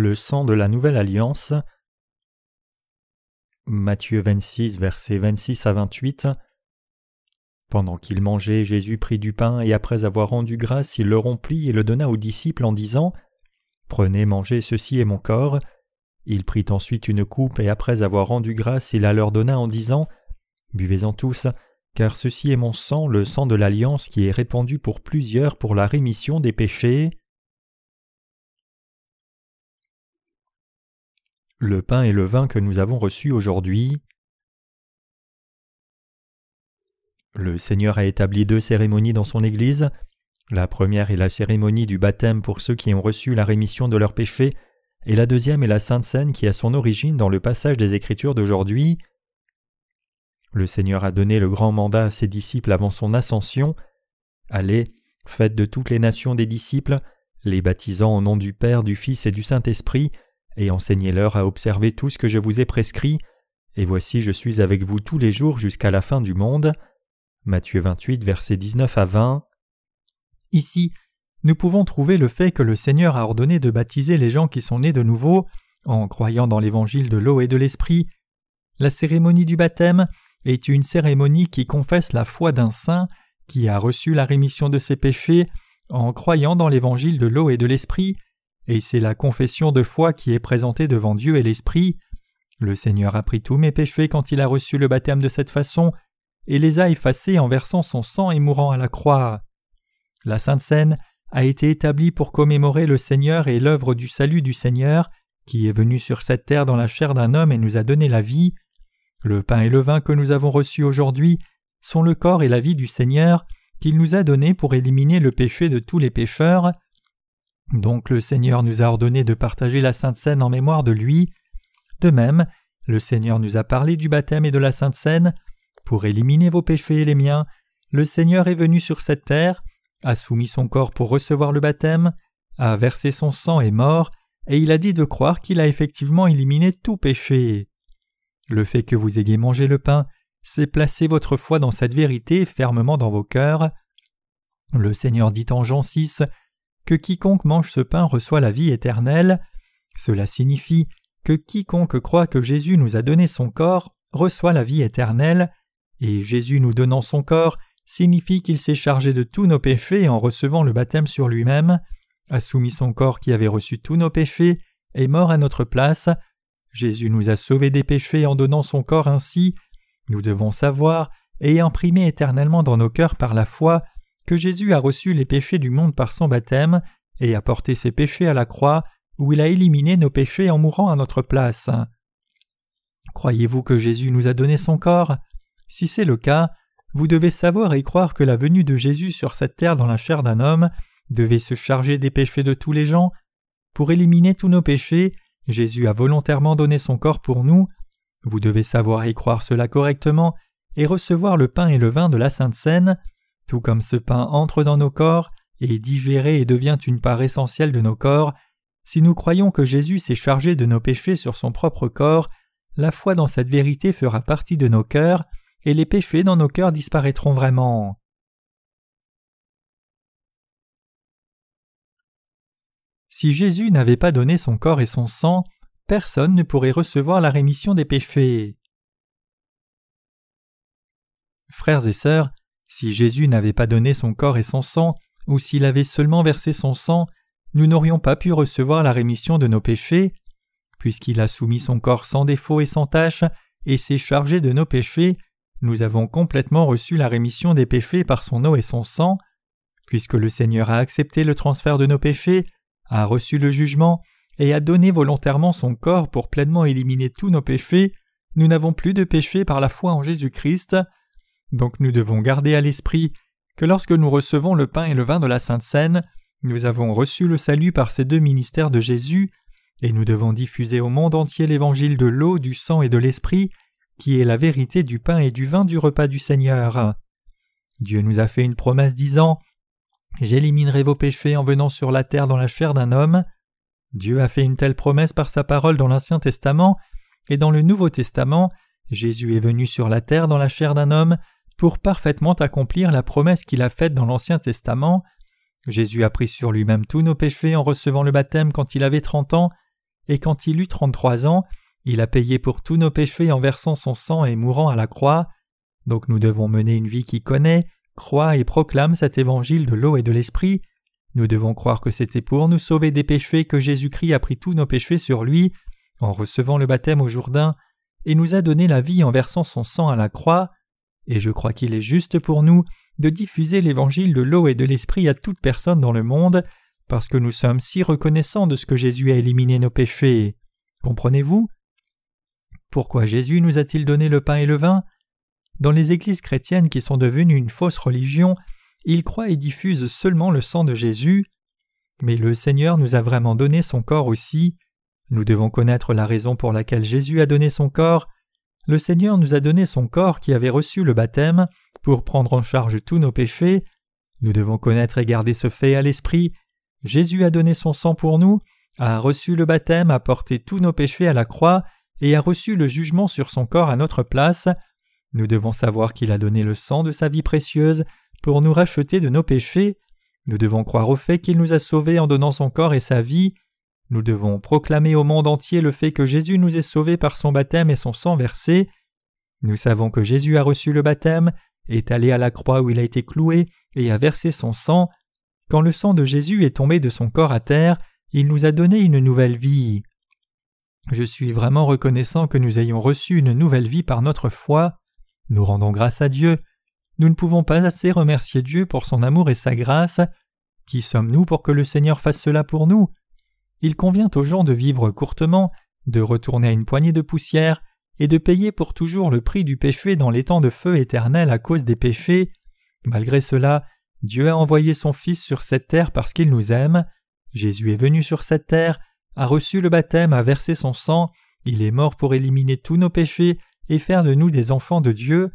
Le sang de la nouvelle alliance. Matthieu 26, versets 26 à 28. Pendant qu'il mangeait, Jésus prit du pain et après avoir rendu grâce, il le rompit et le donna aux disciples en disant Prenez, mangez, ceci est mon corps. Il prit ensuite une coupe et après avoir rendu grâce, il la leur donna en disant Buvez-en tous, car ceci est mon sang, le sang de l'alliance qui est répandu pour plusieurs pour la rémission des péchés. Le pain et le vin que nous avons reçus aujourd'hui. Le Seigneur a établi deux cérémonies dans son Église. La première est la cérémonie du baptême pour ceux qui ont reçu la rémission de leurs péchés, et la deuxième est la Sainte Seine qui a son origine dans le passage des Écritures d'aujourd'hui. Le Seigneur a donné le grand mandat à ses disciples avant son ascension. Allez, faites de toutes les nations des disciples, les baptisant au nom du Père, du Fils et du Saint-Esprit, et enseignez-leur à observer tout ce que je vous ai prescrit, et voici je suis avec vous tous les jours jusqu'à la fin du monde. Matthieu 28, versets 19 à 20. Ici, nous pouvons trouver le fait que le Seigneur a ordonné de baptiser les gens qui sont nés de nouveau, en croyant dans l'évangile de l'eau et de l'esprit. La cérémonie du baptême est une cérémonie qui confesse la foi d'un saint qui a reçu la rémission de ses péchés en croyant dans l'évangile de l'eau et de l'esprit, et c'est la confession de foi qui est présentée devant Dieu et l'Esprit. Le Seigneur a pris tous mes péchés quand il a reçu le baptême de cette façon, et les a effacés en versant son sang et mourant à la croix. La Sainte Seine a été établie pour commémorer le Seigneur et l'œuvre du salut du Seigneur, qui est venu sur cette terre dans la chair d'un homme et nous a donné la vie. Le pain et le vin que nous avons reçus aujourd'hui sont le corps et la vie du Seigneur qu'il nous a donné pour éliminer le péché de tous les pécheurs. Donc le Seigneur nous a ordonné de partager la Sainte Seine en mémoire de lui. De même, le Seigneur nous a parlé du baptême et de la Sainte Seine. Pour éliminer vos péchés et les miens, le Seigneur est venu sur cette terre, a soumis son corps pour recevoir le baptême, a versé son sang et mort, et il a dit de croire qu'il a effectivement éliminé tout péché. Le fait que vous ayez mangé le pain, c'est placer votre foi dans cette vérité fermement dans vos cœurs. Le Seigneur dit en Jean 6 que quiconque mange ce pain reçoit la vie éternelle. Cela signifie que quiconque croit que Jésus nous a donné son corps reçoit la vie éternelle, et Jésus nous donnant son corps signifie qu'il s'est chargé de tous nos péchés en recevant le baptême sur lui-même, a soumis son corps qui avait reçu tous nos péchés, est mort à notre place, Jésus nous a sauvés des péchés en donnant son corps ainsi. Nous devons savoir et imprimer éternellement dans nos cœurs par la foi que Jésus a reçu les péchés du monde par son baptême et a porté ses péchés à la croix où il a éliminé nos péchés en mourant à notre place. Croyez-vous que Jésus nous a donné son corps? Si c'est le cas, vous devez savoir et croire que la venue de Jésus sur cette terre dans la chair d'un homme devait se charger des péchés de tous les gens. Pour éliminer tous nos péchés, Jésus a volontairement donné son corps pour nous. Vous devez savoir y croire cela correctement et recevoir le pain et le vin de la Sainte Seine, tout comme ce pain entre dans nos corps et est digéré et devient une part essentielle de nos corps. Si nous croyons que Jésus s'est chargé de nos péchés sur son propre corps, la foi dans cette vérité fera partie de nos cœurs, et les péchés dans nos cœurs disparaîtront vraiment. Si Jésus n'avait pas donné son corps et son sang, personne ne pourrait recevoir la rémission des péchés. Frères et sœurs, si Jésus n'avait pas donné son corps et son sang, ou s'il avait seulement versé son sang, nous n'aurions pas pu recevoir la rémission de nos péchés. Puisqu'il a soumis son corps sans défaut et sans tache, et s'est chargé de nos péchés, nous avons complètement reçu la rémission des péchés par son eau et son sang. Puisque le Seigneur a accepté le transfert de nos péchés, a reçu le jugement et a donné volontairement son corps pour pleinement éliminer tous nos péchés, nous n'avons plus de péché par la foi en Jésus-Christ. Donc nous devons garder à l'esprit que lorsque nous recevons le pain et le vin de la Sainte Seine, nous avons reçu le salut par ces deux ministères de Jésus, et nous devons diffuser au monde entier l'évangile de l'eau, du sang et de l'esprit, qui est la vérité du pain et du vin du repas du Seigneur. Dieu nous a fait une promesse disant J'éliminerai vos péchés en venant sur la terre dans la chair d'un homme. Dieu a fait une telle promesse par sa parole dans l'Ancien Testament, et dans le Nouveau Testament, Jésus est venu sur la terre dans la chair d'un homme pour parfaitement accomplir la promesse qu'il a faite dans l'Ancien Testament. Jésus a pris sur lui-même tous nos péchés en recevant le baptême quand il avait trente ans, et quand il eut trente-trois ans, il a payé pour tous nos péchés en versant son sang et mourant à la croix. Donc nous devons mener une vie qui connaît, croit et proclame cet évangile de l'eau et de l'esprit. Nous devons croire que c'était pour nous sauver des péchés que Jésus-Christ a pris tous nos péchés sur lui en recevant le baptême au Jourdain et nous a donné la vie en versant son sang à la croix. Et je crois qu'il est juste pour nous de diffuser l'évangile de l'eau et de l'esprit à toute personne dans le monde, parce que nous sommes si reconnaissants de ce que Jésus a éliminé nos péchés. Comprenez-vous? Pourquoi Jésus nous a-t-il donné le pain et le vin? Dans les églises chrétiennes qui sont devenues une fausse religion, ils croient et diffusent seulement le sang de Jésus. Mais le Seigneur nous a vraiment donné son corps aussi. Nous devons connaître la raison pour laquelle Jésus a donné son corps. Le Seigneur nous a donné son corps qui avait reçu le baptême pour prendre en charge tous nos péchés. Nous devons connaître et garder ce fait à l'esprit. Jésus a donné son sang pour nous, a reçu le baptême, a porté tous nos péchés à la croix et a reçu le jugement sur son corps à notre place. Nous devons savoir qu'il a donné le sang de sa vie précieuse pour nous racheter de nos péchés. Nous devons croire au fait qu'il nous a sauvés en donnant son corps et sa vie. Nous devons proclamer au monde entier le fait que Jésus nous est sauvés par son baptême et son sang versé. Nous savons que Jésus a reçu le baptême, est allé à la croix où il a été cloué et a versé son sang. Quand le sang de Jésus est tombé de son corps à terre, il nous a donné une nouvelle vie. Je suis vraiment reconnaissant que nous ayons reçu une nouvelle vie par notre foi. Nous rendons grâce à Dieu. Nous ne pouvons pas assez remercier Dieu pour son amour et sa grâce. Qui sommes-nous pour que le Seigneur fasse cela pour nous? Il convient aux gens de vivre courtement, de retourner à une poignée de poussière et de payer pour toujours le prix du péché dans les temps de feu éternel à cause des péchés. Malgré cela, Dieu a envoyé son Fils sur cette terre parce qu'il nous aime. Jésus est venu sur cette terre, a reçu le baptême, a versé son sang, il est mort pour éliminer tous nos péchés et faire de nous des enfants de Dieu.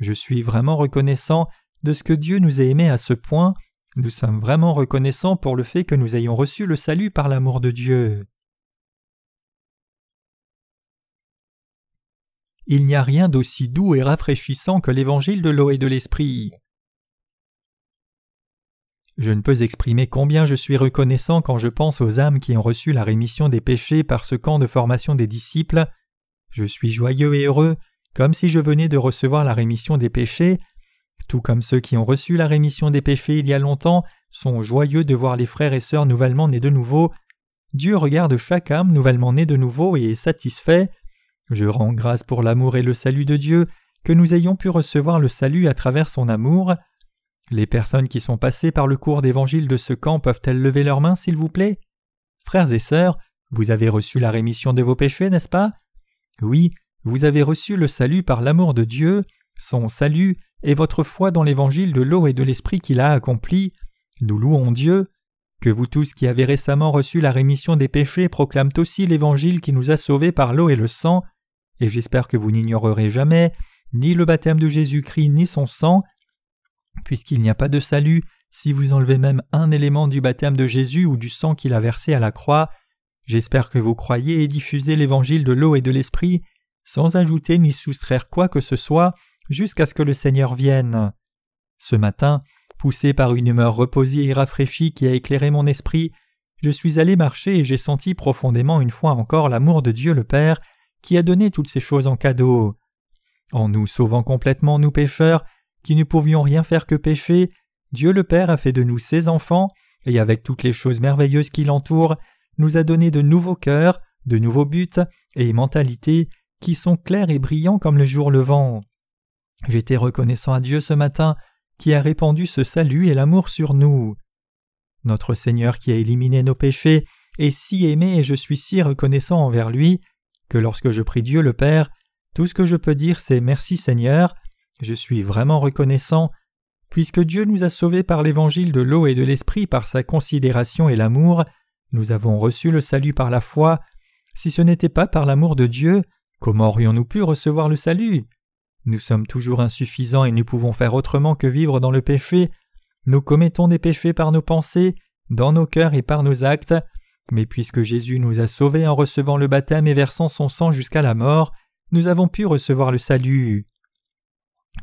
Je suis vraiment reconnaissant de ce que Dieu nous a aimés à ce point. Nous sommes vraiment reconnaissants pour le fait que nous ayons reçu le salut par l'amour de Dieu. Il n'y a rien d'aussi doux et rafraîchissant que l'évangile de l'eau et de l'esprit. Je ne peux exprimer combien je suis reconnaissant quand je pense aux âmes qui ont reçu la rémission des péchés par ce camp de formation des disciples. Je suis joyeux et heureux comme si je venais de recevoir la rémission des péchés, tout comme ceux qui ont reçu la rémission des péchés il y a longtemps sont joyeux de voir les frères et sœurs nouvellement nés de nouveau. Dieu regarde chaque âme nouvellement née de nouveau et est satisfait. Je rends grâce pour l'amour et le salut de Dieu, que nous ayons pu recevoir le salut à travers son amour. Les personnes qui sont passées par le cours d'évangile de ce camp peuvent-elles lever leurs mains, s'il vous plaît? Frères et sœurs, vous avez reçu la rémission de vos péchés, n'est-ce pas? Oui, vous avez reçu le salut par l'amour de Dieu, son salut et votre foi dans l'évangile de l'eau et de l'esprit qu'il a accompli. Nous louons Dieu. Que vous tous qui avez récemment reçu la rémission des péchés proclament aussi l'évangile qui nous a sauvés par l'eau et le sang, et j'espère que vous n'ignorerez jamais ni le baptême de Jésus-Christ ni son sang, puisqu'il n'y a pas de salut si vous enlevez même un élément du baptême de Jésus ou du sang qu'il a versé à la croix. J'espère que vous croyez et diffusez l'évangile de l'eau et de l'esprit sans ajouter ni soustraire quoi que ce soit, jusqu'à ce que le Seigneur vienne. Ce matin, poussé par une humeur reposée et rafraîchie qui a éclairé mon esprit, je suis allé marcher et j'ai senti profondément une fois encore l'amour de Dieu le Père qui a donné toutes ces choses en cadeau. En nous sauvant complètement nous pécheurs, qui ne pouvions rien faire que pécher, Dieu le Père a fait de nous ses enfants, et avec toutes les choses merveilleuses qui l'entourent, nous a donné de nouveaux cœurs, de nouveaux buts et mentalités qui sont clairs et brillants comme le jour levant. J'étais reconnaissant à Dieu ce matin qui a répandu ce salut et l'amour sur nous. Notre Seigneur qui a éliminé nos péchés est si aimé et je suis si reconnaissant envers lui que lorsque je prie Dieu le Père, tout ce que je peux dire c'est Merci Seigneur, je suis vraiment reconnaissant, puisque Dieu nous a sauvés par l'évangile de l'eau et de l'esprit par sa considération et l'amour, nous avons reçu le salut par la foi, si ce n'était pas par l'amour de Dieu, Comment aurions-nous pu recevoir le salut? Nous sommes toujours insuffisants et ne pouvons faire autrement que vivre dans le péché. Nous commettons des péchés par nos pensées, dans nos cœurs et par nos actes, mais puisque Jésus nous a sauvés en recevant le baptême et versant son sang jusqu'à la mort, nous avons pu recevoir le salut.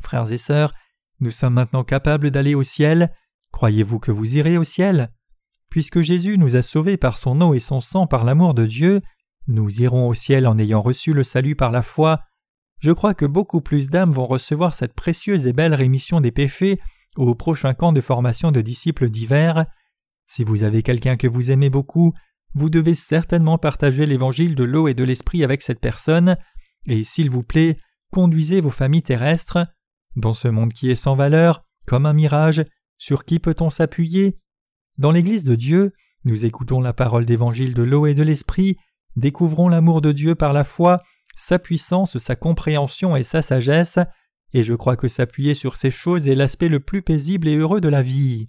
Frères et sœurs, nous sommes maintenant capables d'aller au ciel. Croyez-vous que vous irez au ciel? Puisque Jésus nous a sauvés par son eau et son sang par l'amour de Dieu, Nous irons au ciel en ayant reçu le salut par la foi. Je crois que beaucoup plus d'âmes vont recevoir cette précieuse et belle rémission des péchés au prochain camp de formation de disciples divers. Si vous avez quelqu'un que vous aimez beaucoup, vous devez certainement partager l'évangile de l'eau et de l'esprit avec cette personne, et s'il vous plaît, conduisez vos familles terrestres. Dans ce monde qui est sans valeur, comme un mirage, sur qui peut-on s'appuyer? Dans l'Église de Dieu, nous écoutons la parole d'évangile de l'eau et de l'esprit, découvrons l'amour de Dieu par la foi, sa puissance, sa compréhension et sa sagesse, et je crois que s'appuyer sur ces choses est l'aspect le plus paisible et heureux de la vie.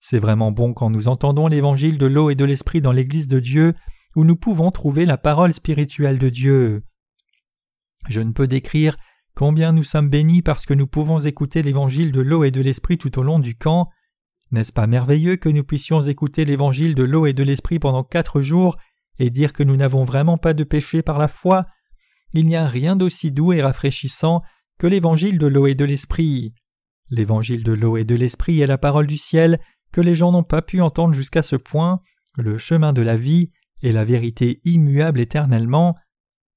C'est vraiment bon quand nous entendons l'évangile de l'eau et de l'esprit dans l'Église de Dieu, où nous pouvons trouver la parole spirituelle de Dieu. Je ne peux décrire combien nous sommes bénis parce que nous pouvons écouter l'évangile de l'eau et de l'esprit tout au long du camp. N'est-ce pas merveilleux que nous puissions écouter l'évangile de l'eau et de l'esprit pendant quatre jours et dire que nous n'avons vraiment pas de péché par la foi Il n'y a rien d'aussi doux et rafraîchissant que l'évangile de l'eau et de l'esprit. L'évangile de l'eau et de l'esprit est la parole du ciel que les gens n'ont pas pu entendre jusqu'à ce point, le chemin de la vie et la vérité immuable éternellement.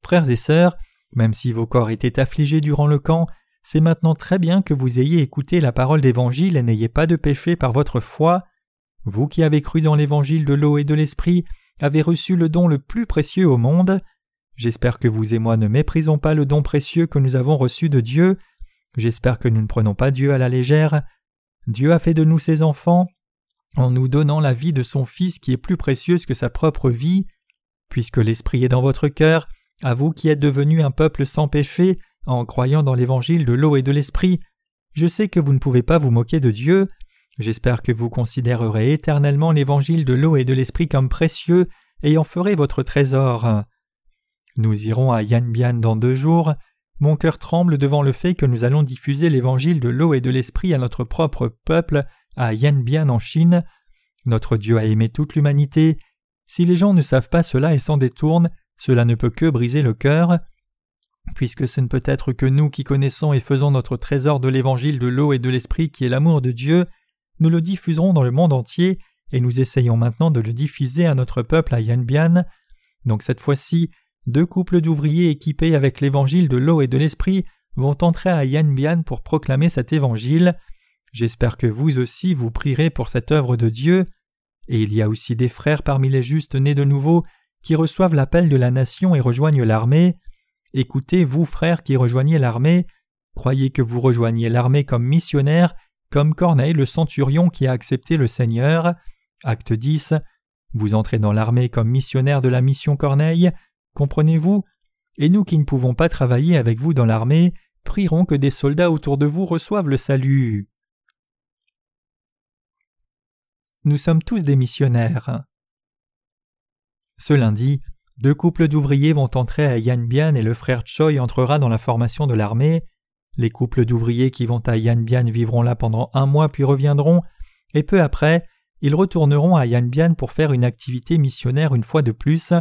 Frères et sœurs, même si vos corps étaient affligés durant le camp, c'est maintenant très bien que vous ayez écouté la parole d'Évangile et n'ayez pas de péché par votre foi. Vous qui avez cru dans l'Évangile de l'eau et de l'Esprit avez reçu le don le plus précieux au monde. J'espère que vous et moi ne méprisons pas le don précieux que nous avons reçu de Dieu. J'espère que nous ne prenons pas Dieu à la légère. Dieu a fait de nous ses enfants en nous donnant la vie de son Fils qui est plus précieuse que sa propre vie. Puisque l'Esprit est dans votre cœur, à vous qui êtes devenus un peuple sans péché, en croyant dans l'évangile de l'eau et de l'esprit, je sais que vous ne pouvez pas vous moquer de Dieu. J'espère que vous considérerez éternellement l'évangile de l'eau et de l'esprit comme précieux et en ferez votre trésor. Nous irons à Yanbian dans deux jours. Mon cœur tremble devant le fait que nous allons diffuser l'évangile de l'eau et de l'esprit à notre propre peuple à Yanbian en Chine. Notre Dieu a aimé toute l'humanité. Si les gens ne savent pas cela et s'en détournent, cela ne peut que briser le cœur. Puisque ce ne peut être que nous qui connaissons et faisons notre trésor de l'évangile de l'eau et de l'esprit qui est l'amour de Dieu, nous le diffuserons dans le monde entier et nous essayons maintenant de le diffuser à notre peuple à Yanbian. Donc cette fois-ci, deux couples d'ouvriers équipés avec l'évangile de l'eau et de l'esprit vont entrer à Yanbian pour proclamer cet évangile. J'espère que vous aussi vous prierez pour cette œuvre de Dieu. Et il y a aussi des frères parmi les justes nés de nouveau qui reçoivent l'appel de la nation et rejoignent l'armée. Écoutez, vous frères qui rejoignez l'armée, croyez que vous rejoignez l'armée comme missionnaire, comme Corneille le centurion qui a accepté le Seigneur. Acte 10. Vous entrez dans l'armée comme missionnaire de la mission Corneille, comprenez-vous? Et nous qui ne pouvons pas travailler avec vous dans l'armée, prierons que des soldats autour de vous reçoivent le salut. Nous sommes tous des missionnaires. Ce lundi, deux couples d'ouvriers vont entrer à Yanbian et le frère Choi entrera dans la formation de l'armée. Les couples d'ouvriers qui vont à Yanbian vivront là pendant un mois puis reviendront, et peu après, ils retourneront à Yanbian pour faire une activité missionnaire une fois de plus.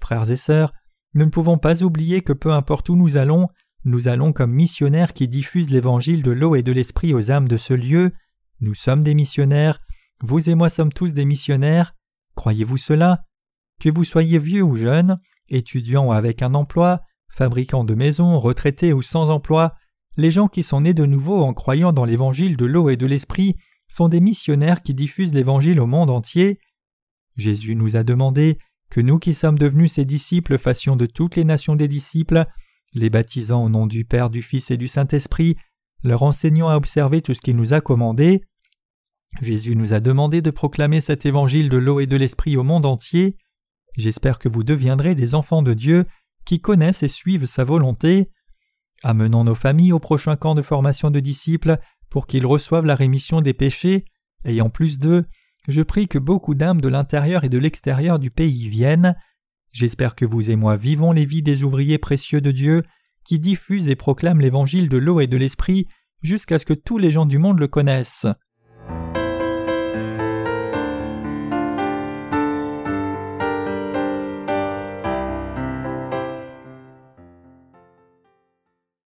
Frères et sœurs, nous ne pouvons pas oublier que peu importe où nous allons, nous allons comme missionnaires qui diffusent l'évangile de l'eau et de l'esprit aux âmes de ce lieu. Nous sommes des missionnaires, vous et moi sommes tous des missionnaires. Croyez-vous cela? Que vous soyez vieux ou jeune, étudiant ou avec un emploi, fabricant de maisons, retraité ou sans emploi, les gens qui sont nés de nouveau en croyant dans l'évangile de l'eau et de l'esprit sont des missionnaires qui diffusent l'évangile au monde entier. Jésus nous a demandé que nous qui sommes devenus ses disciples fassions de toutes les nations des disciples, les baptisant au nom du Père, du Fils et du Saint-Esprit, leur enseignant à observer tout ce qu'il nous a commandé. Jésus nous a demandé de proclamer cet évangile de l'eau et de l'esprit au monde entier. J'espère que vous deviendrez des enfants de Dieu qui connaissent et suivent sa volonté. Amenons nos familles au prochain camp de formation de disciples pour qu'ils reçoivent la rémission des péchés, en plus d'eux, je prie que beaucoup d'âmes de l'intérieur et de l'extérieur du pays viennent. J'espère que vous et moi vivons les vies des ouvriers précieux de Dieu qui diffusent et proclament l'évangile de l'eau et de l'esprit jusqu'à ce que tous les gens du monde le connaissent.